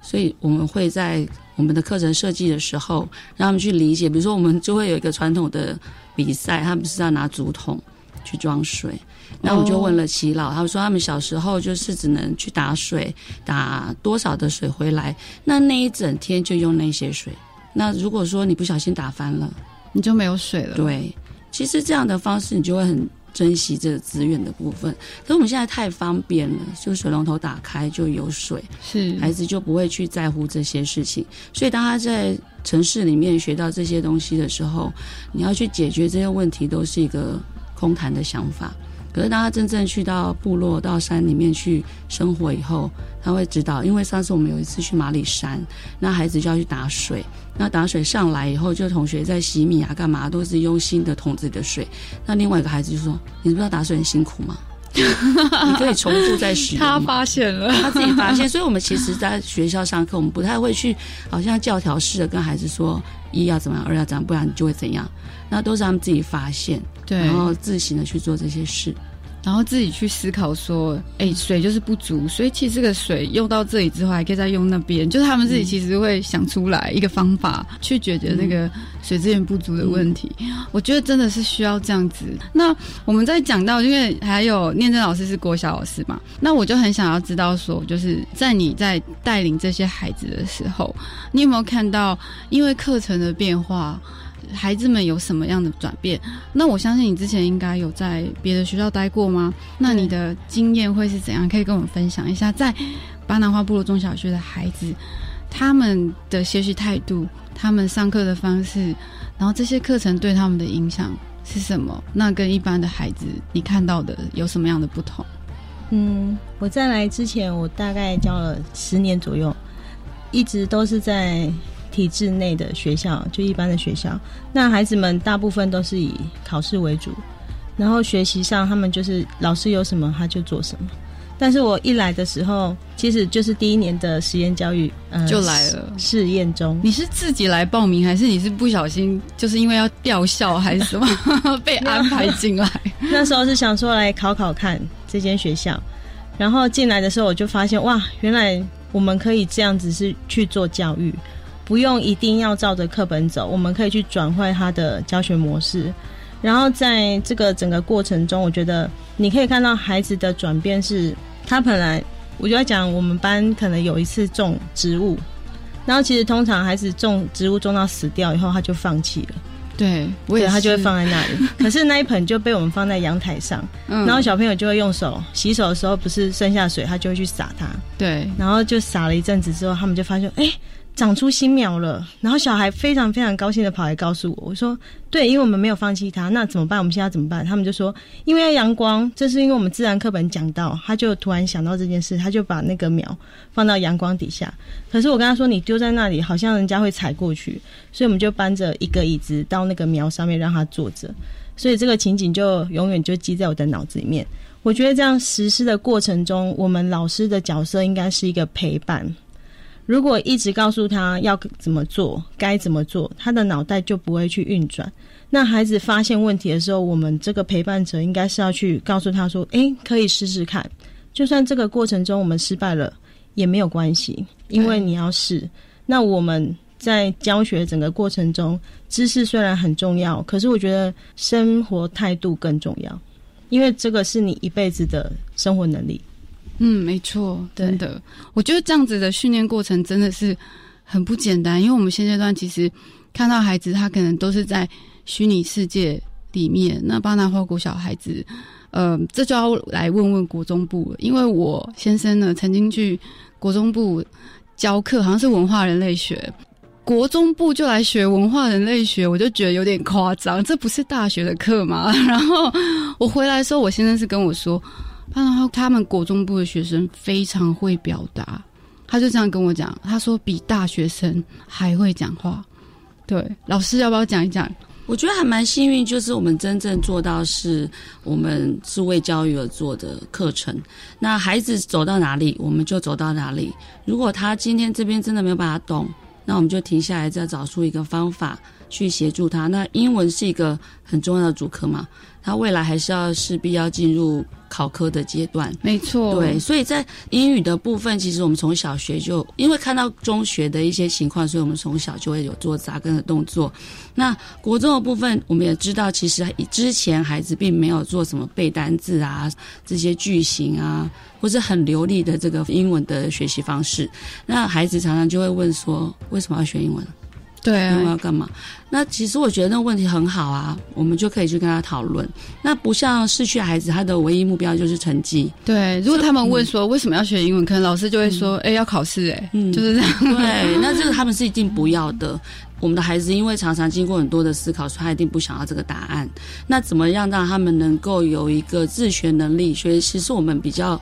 所以我们会在我们的课程设计的时候，让他们去理解。比如说，我们就会有一个传统的比赛，他们是要拿竹筒去装水。那我就问了齐老，他们说他们小时候就是只能去打水，打多少的水回来，那那一整天就用那些水。那如果说你不小心打翻了，你就没有水了。对，其实这样的方式你就会很。珍惜这个资源的部分，可是我们现在太方便了，就水龙头打开就有水，是孩子就不会去在乎这些事情。所以当他在城市里面学到这些东西的时候，你要去解决这些问题，都是一个空谈的想法。可是当他真正去到部落、到山里面去生活以后，他会知道，因为上次我们有一次去马里山，那孩子就要去打水。那打水上来以后，就同学在洗米啊，干嘛都是用新的桶子里的水。那另外一个孩子就说：“你不知道打水很辛苦吗？你可以重复再使用。”他发现了，他自己发现。所以，我们其实在学校上课，我们不太会去好像教条式的跟孩子说一要怎么样，二要怎样，不然你就会怎样。那都是他们自己发现，对，然后自行的去做这些事。然后自己去思考说，哎，水就是不足，所以其实这个水用到这里之后，还可以再用那边，就是他们自己其实会想出来一个方法去解决那个水资源不足的问题。我觉得真的是需要这样子。那我们在讲到，因为还有念真老师是国小老师嘛，那我就很想要知道说，就是在你在带领这些孩子的时候，你有没有看到因为课程的变化？孩子们有什么样的转变？那我相信你之前应该有在别的学校待过吗？那你的经验会是怎样？可以跟我们分享一下，在巴拿花部落中小学的孩子，他们的学习态度、他们上课的方式，然后这些课程对他们的影响是什么？那跟一般的孩子你看到的有什么样的不同？嗯，我在来之前，我大概教了十年左右，一直都是在体制内的学校，就一般的学校。那孩子们大部分都是以考试为主，然后学习上他们就是老师有什么他就做什么。但是我一来的时候，其实就是第一年的实验教育，呃，就来了试验中。你是自己来报名，还是你是不小心，就是因为要调校还是什么 被安排进来？那时候是想说来考考看这间学校，然后进来的时候我就发现，哇，原来我们可以这样子是去做教育，不用一定要照着课本走，我们可以去转换他的教学模式。然后在这个整个过程中，我觉得你可以看到孩子的转变是，他本来我就在讲，我们班可能有一次种植物，然后其实通常孩子种植物种到死掉以后，他就放弃了，对，我也他就会放在那里。可是那一盆就被我们放在阳台上，然后小朋友就会用手洗手的时候，不是剩下水，他就会去撒它，对，然后就撒了一阵子之后，他们就发现，哎。长出新苗了，然后小孩非常非常高兴的跑来告诉我，我说：“对，因为我们没有放弃它，那怎么办？我们现在怎么办？”他们就说：“因为要阳光，这是因为我们自然课本讲到。”他就突然想到这件事，他就把那个苗放到阳光底下。可是我跟他说：“你丢在那里，好像人家会踩过去。”所以我们就搬着一个椅子到那个苗上面让他坐着。所以这个情景就永远就记在我的脑子里面。我觉得这样实施的过程中，我们老师的角色应该是一个陪伴。如果一直告诉他要怎么做，该怎么做，他的脑袋就不会去运转。那孩子发现问题的时候，我们这个陪伴者应该是要去告诉他说：“诶，可以试试看，就算这个过程中我们失败了也没有关系，因为你要试。”那我们在教学整个过程中，知识虽然很重要，可是我觉得生活态度更重要，因为这个是你一辈子的生活能力。嗯，没错，真的，我觉得这样子的训练过程真的是很不简单，因为我们现阶段其实看到孩子，他可能都是在虚拟世界里面。那巴拿花国小孩子，呃，这就要来问问国中部了，因为我先生呢曾经去国中部教课，好像是文化人类学，国中部就来学文化人类学，我就觉得有点夸张，这不是大学的课吗？然后我回来的时候，我先生是跟我说。然后他们国中部的学生非常会表达，他就这样跟我讲，他说比大学生还会讲话。对，老师要不要讲一讲？我觉得还蛮幸运，就是我们真正做到是我们是为教育而做的课程。那孩子走到哪里，我们就走到哪里。如果他今天这边真的没有办法懂，那我们就停下来，再找出一个方法去协助他。那英文是一个很重要的主科嘛？他未来还是要势必要进入考科的阶段，没错。对，所以在英语的部分，其实我们从小学就因为看到中学的一些情况，所以我们从小就会有做扎根的动作。那国中的部分，我们也知道，其实之前孩子并没有做什么背单字啊，这些句型啊，或是很流利的这个英文的学习方式。那孩子常常就会问说：为什么要学英文？对，因为要干嘛？那其实我觉得那个问题很好啊，我们就可以去跟他讨论。那不像市区孩子，他的唯一目标就是成绩。对，如果他们问说为什么要学英文，可能老师就会说：“哎，要考试，哎，嗯，就是这样。”对，那这个他们是一定不要的。我们的孩子因为常常经过很多的思考，所以他一定不想要这个答案。那怎么样让他们能够有一个自学能力？所以其实我们比较。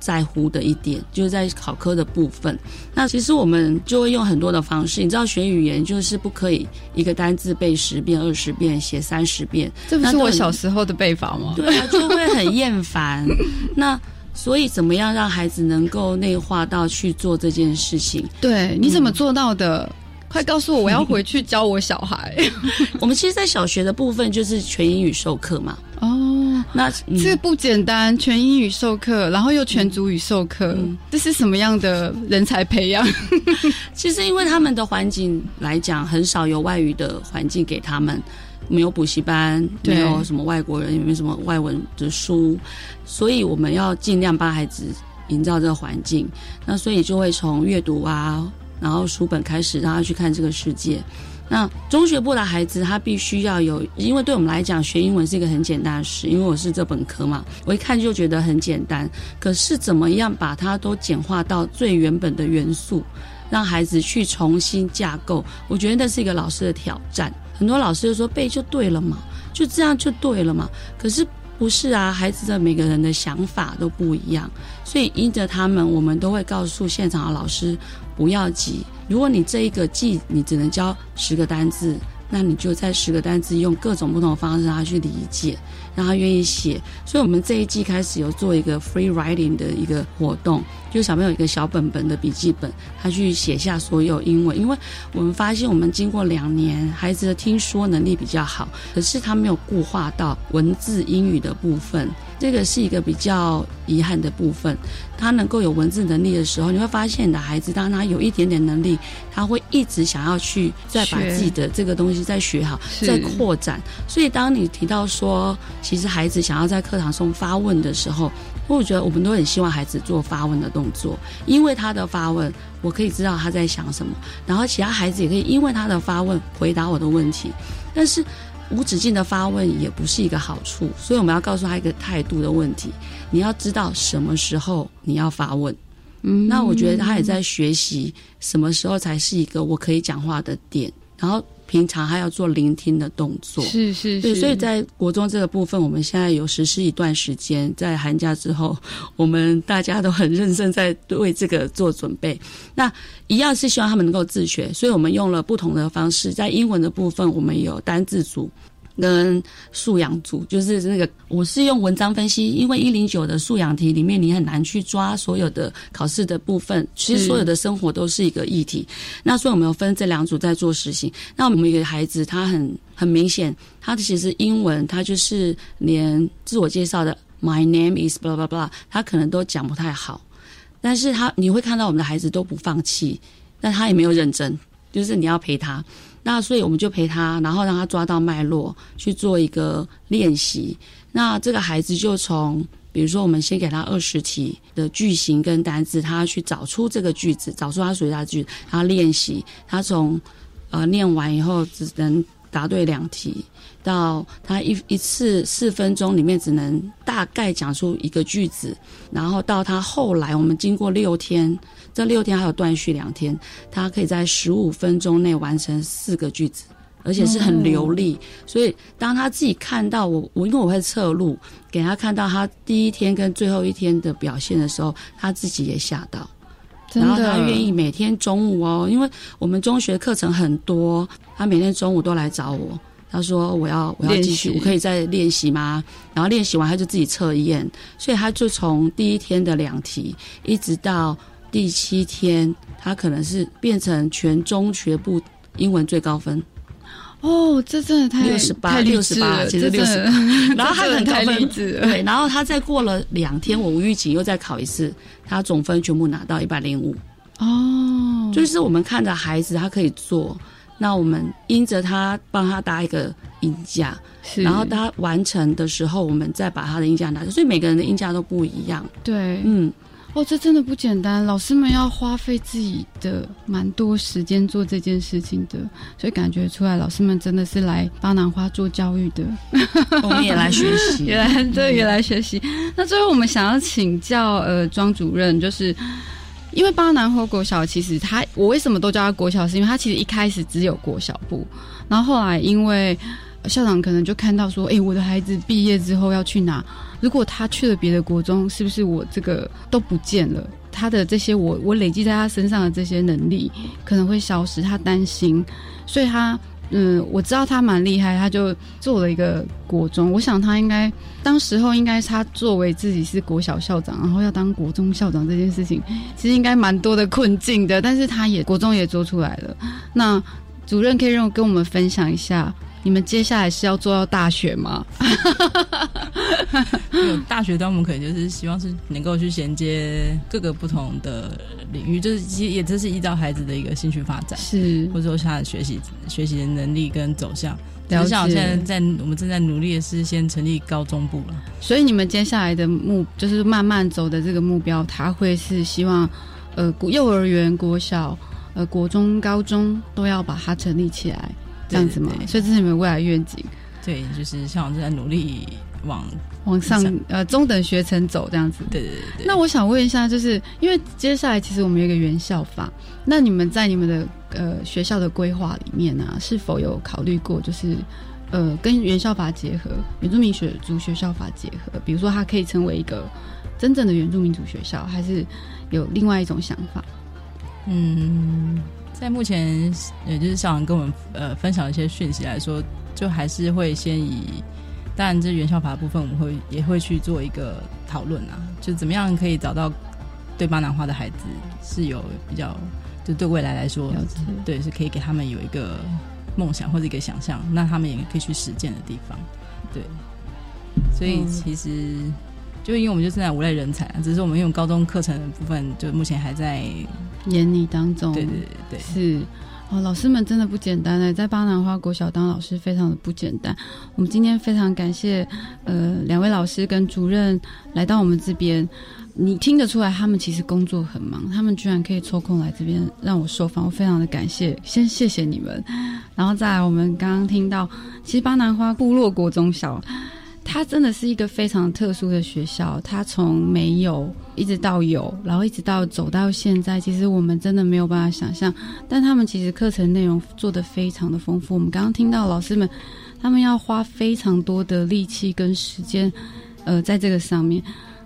在乎的一点就是在考科的部分，那其实我们就会用很多的方式。你知道学语言就是不可以一个单字背十遍、二十遍，写三十遍，这不是我小时候的背法吗？对啊，就会很厌烦。那所以怎么样让孩子能够内化到去做这件事情？对，你怎么做到的？快告诉我，我要回去教我小孩。我们其实，在小学的部分就是全英语授课嘛。哦，那这不简单，全英语授课，然后又全族语授课，这是什么样的人才培养？其实，因为他们的环境来讲，很少有外语的环境给他们，没有补习班，没有什么外国人，也没什么外文的书，所以我们要尽量帮孩子营造这个环境。那所以就会从阅读啊。然后书本开始让他去看这个世界。那中学部的孩子，他必须要有，因为对我们来讲，学英文是一个很简单的事，因为我是这本科嘛，我一看就觉得很简单。可是怎么样把它都简化到最原本的元素？让孩子去重新架构。我觉得那是一个老师的挑战。很多老师就说背就对了嘛，就这样就对了嘛。可是不是啊，孩子的每个人的想法都不一样，所以依着他们，我们都会告诉现场的老师不要急。如果你这一个记你只能教十个单字，那你就在十个单字用各种不同的方式让他去理解。让他愿意写，所以我们这一季开始有做一个 free writing 的一个活动，就小朋友一个小本本的笔记本，他去写下所有英文。因为我们发现，我们经过两年，孩子的听说能力比较好，可是他没有固化到文字英语的部分，这个是一个比较遗憾的部分。他能够有文字能力的时候，你会发现你的孩子，当他有一点点能力，他会一直想要去再把自己的这个东西再学好，再扩展。所以，当你提到说，其实孩子想要在课堂中发问的时候，我觉得我们都很希望孩子做发问的动作，因为他的发问，我可以知道他在想什么，然后其他孩子也可以因为他的发问回答我的问题，但是。无止境的发问也不是一个好处，所以我们要告诉他一个态度的问题。你要知道什么时候你要发问。嗯，那我觉得他也在学习什么时候才是一个我可以讲话的点，然后。平常还要做聆听的动作，是是，对，所以在国中这个部分，我们现在有实施一段时间，在寒假之后，我们大家都很认真在为这个做准备。那一样是希望他们能够自学，所以我们用了不同的方式，在英文的部分，我们有单字组。跟素养组就是那个，我是用文章分析，因为一零九的素养题里面，你很难去抓所有的考试的部分，其实所有的生活都是一个议题。那所以我们有分这两组在做实行。那我们一个孩子，他很很明显，他其实英文他就是连自我介绍的 My name is blah blah blah，他可能都讲不太好，但是他你会看到我们的孩子都不放弃，但他也没有认真，就是你要陪他。那所以我们就陪他，然后让他抓到脉络去做一个练习。那这个孩子就从，比如说我们先给他二十题的句型跟单字，他去找出这个句子，找出他属于他的句子，他练习。他从呃念完以后只能答对两题，到他一一次四分钟里面只能大概讲出一个句子，然后到他后来我们经过六天。这六天还有断续两天，他可以在十五分钟内完成四个句子，而且是很流利。所以当他自己看到我，我因为我会侧录给他看到他第一天跟最后一天的表现的时候，他自己也吓到。然后他愿意每天中午哦，因为我们中学课程很多，他每天中午都来找我。他说我要我要继续，我可以再练习吗？然后练习完他就自己测验，所以他就从第一天的两题一直到。第七天，他可能是变成全中学部英文最高分。哦，这真的太六十八，六十八，其实六十。然后他很高分，对。然后他再过了两天，我无预警又再考一次，他总分全部拿到一百零五。哦，就是我们看着孩子他可以做，那我们因着他帮他搭一个音架，然后他完成的时候，我们再把他的音架拿。所以每个人的音架都不一样。对，嗯。哦，这真的不简单，老师们要花费自己的蛮多时间做这件事情的，所以感觉出来，老师们真的是来巴南花做教育的，我们也来学习，也来对，也来学习。那最后我们想要请教呃庄主任，就是因为巴南花国小其实他，我为什么都叫他国小，是因为他其实一开始只有国小部，然后后来因为校长可能就看到说，哎，我的孩子毕业之后要去哪？如果他去了别的国中，是不是我这个都不见了？他的这些我我累积在他身上的这些能力可能会消失，他担心，所以他嗯，我知道他蛮厉害，他就做了一个国中。我想他应该当时候应该他作为自己是国小校长，然后要当国中校长这件事情，其实应该蛮多的困境的。但是他也国中也做出来了。那主任可以让跟我们分享一下。你们接下来是要做到大学吗？有大学端，我们可能就是希望是能够去衔接各个不同的领域，就是其实也这是依照孩子的一个兴趣发展，是或者说他的学习学习的能力跟走向。就像我现在在我们正在努力的是先成立高中部了，所以你们接下来的目就是慢慢走的这个目标，他会是希望呃幼儿园、国小、呃国中、高中都要把它成立起来。这样子吗？所以这是你们未来愿景。对，就是像我正在努力往往上呃中等学程走这样子。对对对。那我想问一下，就是因为接下来其实我们有一个原校法，那你们在你们的呃学校的规划里面呢，是否有考虑过就是呃跟原校法结合，原住民学族学校法结合？比如说它可以成为一个真正的原住民族学校，还是有另外一种想法？嗯，在目前也就是校长跟我们呃分享一些讯息来说，就还是会先以，当然这原校法部分我们会也会去做一个讨论啊，就怎么样可以找到对巴南花的孩子是有比较，就对未来来说，对是可以给他们有一个梦想或者一个想象，那他们也可以去实践的地方，对，所以其实。就因为我们就正在无类人才，只是我们用高中课程的部分，就目前还在研拟当中。对对对，是哦，老师们真的不简单呢，在巴南花国小当老师非常的不简单。我们今天非常感谢呃两位老师跟主任来到我们这边，你听得出来他们其实工作很忙，他们居然可以抽空来这边让我受访，我非常的感谢，先谢谢你们。然后再来，我们刚刚听到，其实巴南花部落国中小。它真的是一个非常特殊的学校，它从没有一直到有，然后一直到走到现在，其实我们真的没有办法想象。但他们其实课程内容做得非常的丰富。我们刚刚听到老师们，他们要花非常多的力气跟时间，呃，在这个上面。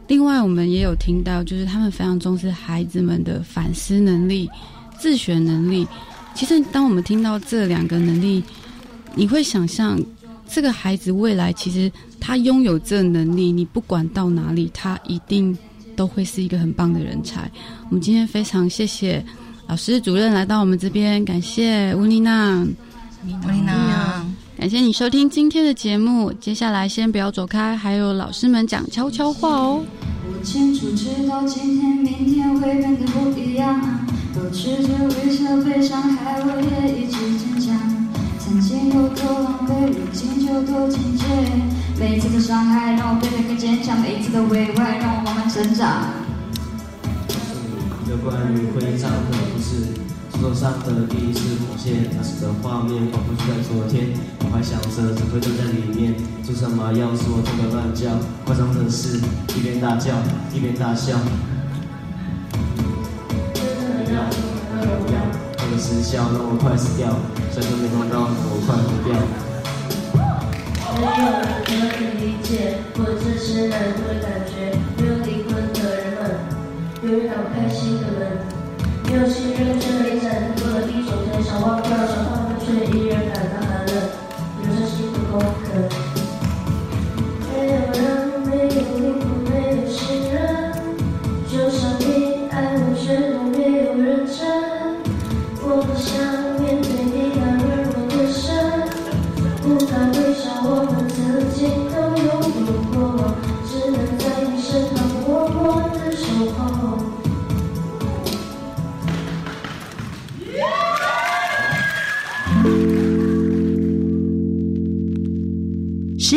另外，我们也有听到，就是他们非常重视孩子们的反思能力、自学能力。其实，当我们听到这两个能力，你会想象这个孩子未来其实。他拥有这能力，你不管到哪里，他一定都会是一个很棒的人才。我们今天非常谢谢老师、主任来到我们这边，感谢乌妮娜，乌妮娜，感谢你收听今天的节目。接下来先不要走开，还有老师们讲悄悄话哦。我清楚知道今天、明天会变得不一样，保持着微笑，被伤害我也一直坚强。曾经有多狼狈，如今就多亲切。每一次的伤害让我变得更坚强，每一次的委外让我慢慢成长。一个关于徽章的故事，书桌上的第一次红线，那时的画面仿佛就在昨天。我还想着只会坐在里面，做什么要说痛的乱叫，夸张的事，一边大叫一边大笑。那个失效让我快死掉，摔跤没弄到我快活掉。没有人可以理解我这些难过的感觉，没有灵魂的人们，永远打不开心的门，没有信任却一盏过了一种天，想忘掉想放的却依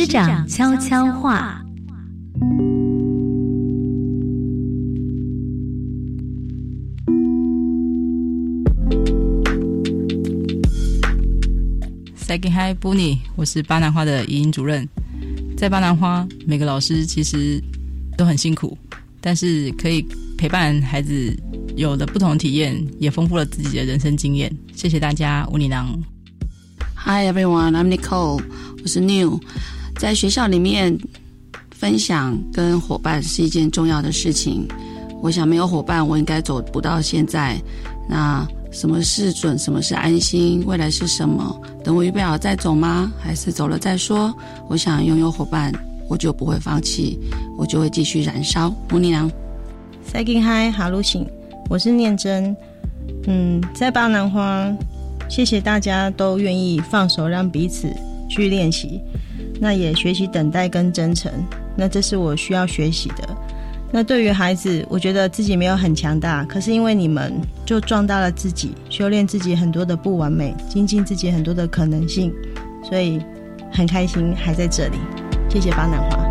师长悄悄话。再给嗨布尼，我是巴南花的语音主任。在巴南花，每个老师其实都很辛苦，但是可以陪伴孩子，有了不同的体验，也丰富了自己的人生经验。谢谢大家，乌尼囊。Hi everyone, I'm Nicole，我是 New。在学校里面分享跟伙伴是一件重要的事情。我想没有伙伴，我应该走不到现在。那。什么是准？什么是安心？未来是什么？等我预备好再走吗？还是走了再说？我想拥有伙伴，我就不会放弃，我就会继续燃烧。母尼娘，Second Hi，哈鲁醒，我是念真。嗯，在巴南花，谢谢大家都愿意放手，让彼此去练习。那也学习等待跟真诚。那这是我需要学习的。那对于孩子，我觉得自己没有很强大，可是因为你们就壮大了自己，修炼自己很多的不完美，精进自己很多的可能性，所以很开心还在这里。谢谢巴南华。